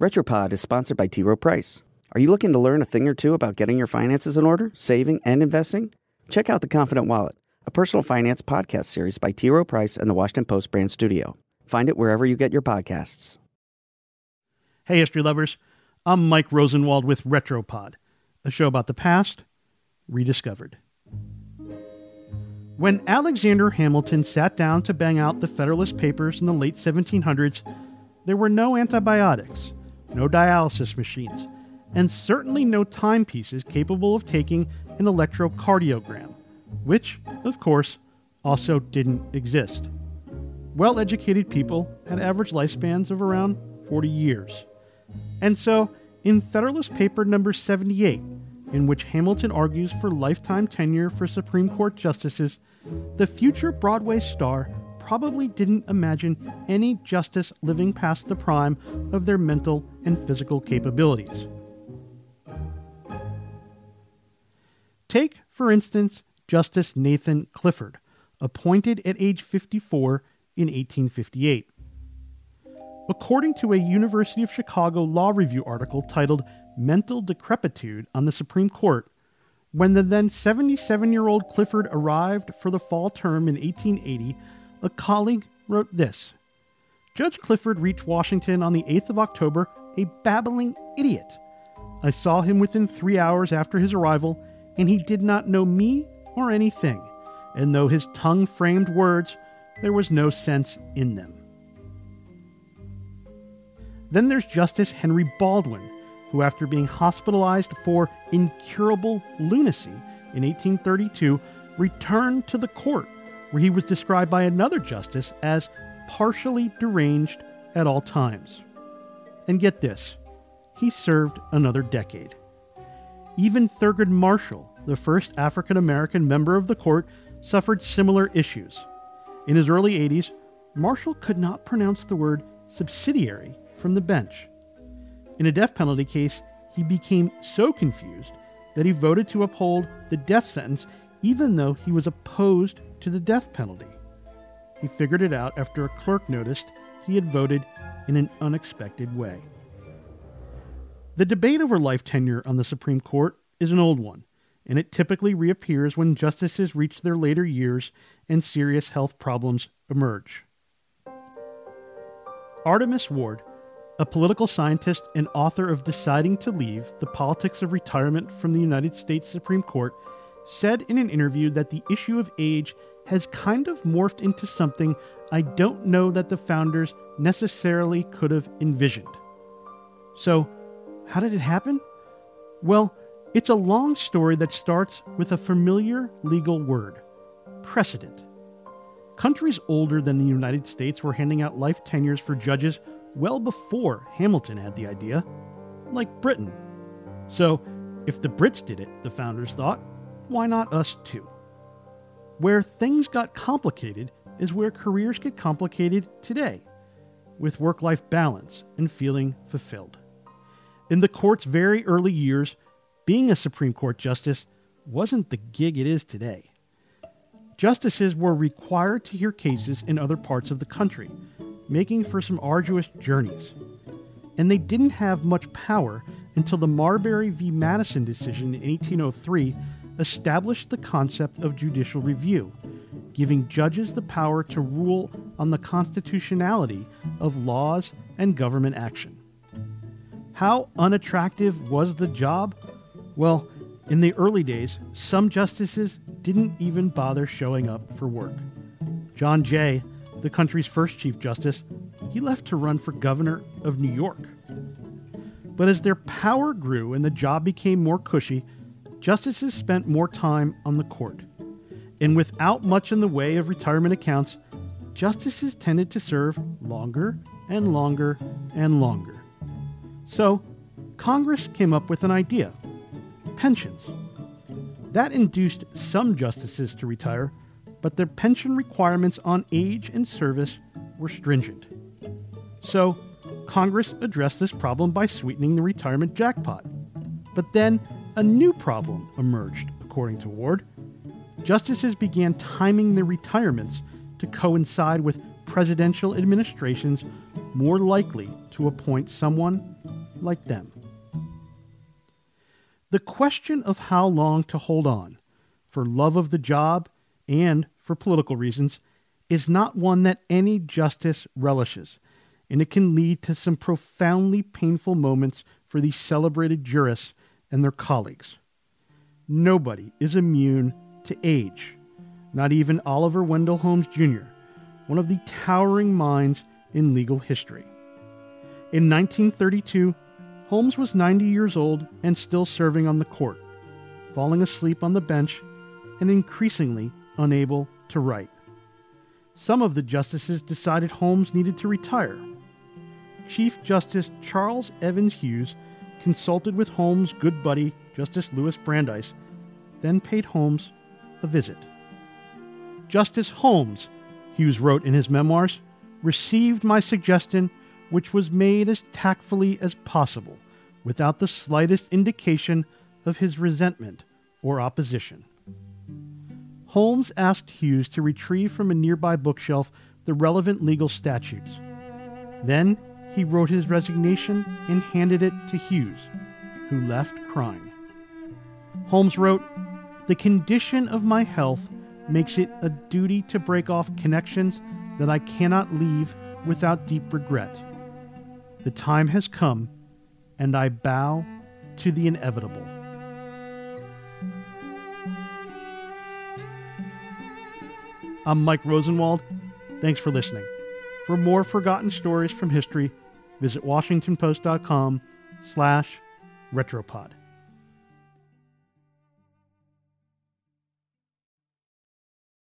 Retropod is sponsored by T. Rowe Price. Are you looking to learn a thing or two about getting your finances in order, saving, and investing? Check out The Confident Wallet, a personal finance podcast series by T. Rowe Price and the Washington Post brand studio. Find it wherever you get your podcasts. Hey, history lovers. I'm Mike Rosenwald with Retropod, a show about the past rediscovered. When Alexander Hamilton sat down to bang out the Federalist Papers in the late 1700s, there were no antibiotics no dialysis machines, and certainly no timepieces capable of taking an electrocardiogram, which, of course, also didn't exist. Well educated people had average lifespans of around 40 years. And so, in Federalist Paper number 78, in which Hamilton argues for lifetime tenure for Supreme Court justices, the future Broadway star probably didn't imagine any justice living past the prime of their mental and physical capabilities. Take, for instance, Justice Nathan Clifford, appointed at age 54 in 1858. According to a University of Chicago Law Review article titled Mental Decrepitude on the Supreme Court, when the then 77 year old Clifford arrived for the fall term in 1880, a colleague wrote this Judge Clifford reached Washington on the 8th of October, a babbling idiot. I saw him within three hours after his arrival, and he did not know me or anything, and though his tongue framed words, there was no sense in them. Then there's Justice Henry Baldwin, who, after being hospitalized for incurable lunacy in 1832, returned to the court where he was described by another justice as partially deranged at all times. And get this, he served another decade. Even Thurgood Marshall, the first African American member of the court, suffered similar issues. In his early 80s, Marshall could not pronounce the word subsidiary from the bench. In a death penalty case, he became so confused that he voted to uphold the death sentence even though he was opposed to the death penalty. He figured it out after a clerk noticed he had voted in an unexpected way. The debate over life tenure on the Supreme Court is an old one, and it typically reappears when justices reach their later years and serious health problems emerge. Artemus Ward, a political scientist and author of Deciding to Leave The Politics of Retirement from the United States Supreme Court, said in an interview that the issue of age has kind of morphed into something I don't know that the founders necessarily could have envisioned. So, how did it happen? Well, it's a long story that starts with a familiar legal word precedent. Countries older than the United States were handing out life tenures for judges well before Hamilton had the idea, like Britain. So, if the Brits did it, the founders thought, why not us too? Where things got complicated is where careers get complicated today, with work life balance and feeling fulfilled. In the court's very early years, being a Supreme Court justice wasn't the gig it is today. Justices were required to hear cases in other parts of the country, making for some arduous journeys. And they didn't have much power until the Marbury v. Madison decision in 1803 established the concept of judicial review, giving judges the power to rule on the constitutionality of laws and government action. How unattractive was the job? Well, in the early days, some justices didn't even bother showing up for work. John Jay, the country's first Chief Justice, he left to run for governor of New York. But as their power grew and the job became more cushy, justices spent more time on the court. And without much in the way of retirement accounts, justices tended to serve longer and longer and longer. So, Congress came up with an idea pensions. That induced some justices to retire, but their pension requirements on age and service were stringent. So, Congress addressed this problem by sweetening the retirement jackpot. But then a new problem emerged, according to Ward. Justices began timing their retirements to coincide with presidential administrations more likely to appoint someone like them. The question of how long to hold on, for love of the job and for political reasons, is not one that any justice relishes, and it can lead to some profoundly painful moments for these celebrated jurists and their colleagues. Nobody is immune to age, not even Oliver Wendell Holmes Jr., one of the towering minds in legal history. In 1932, Holmes was 90 years old and still serving on the court, falling asleep on the bench and increasingly unable to write. Some of the justices decided Holmes needed to retire. Chief Justice Charles Evans Hughes consulted with Holmes' good buddy, Justice Louis Brandeis, then paid Holmes a visit. Justice Holmes, Hughes wrote in his memoirs, received my suggestion, which was made as tactfully as possible, without the slightest indication of his resentment or opposition. Holmes asked Hughes to retrieve from a nearby bookshelf the relevant legal statutes. Then he wrote his resignation and handed it to Hughes, who left crying. Holmes wrote, The condition of my health makes it a duty to break off connections that I cannot leave without deep regret. The time has come, and I bow to the inevitable. I'm Mike Rosenwald. Thanks for listening. For more forgotten stories from history, visit washingtonpost.com slash retropod.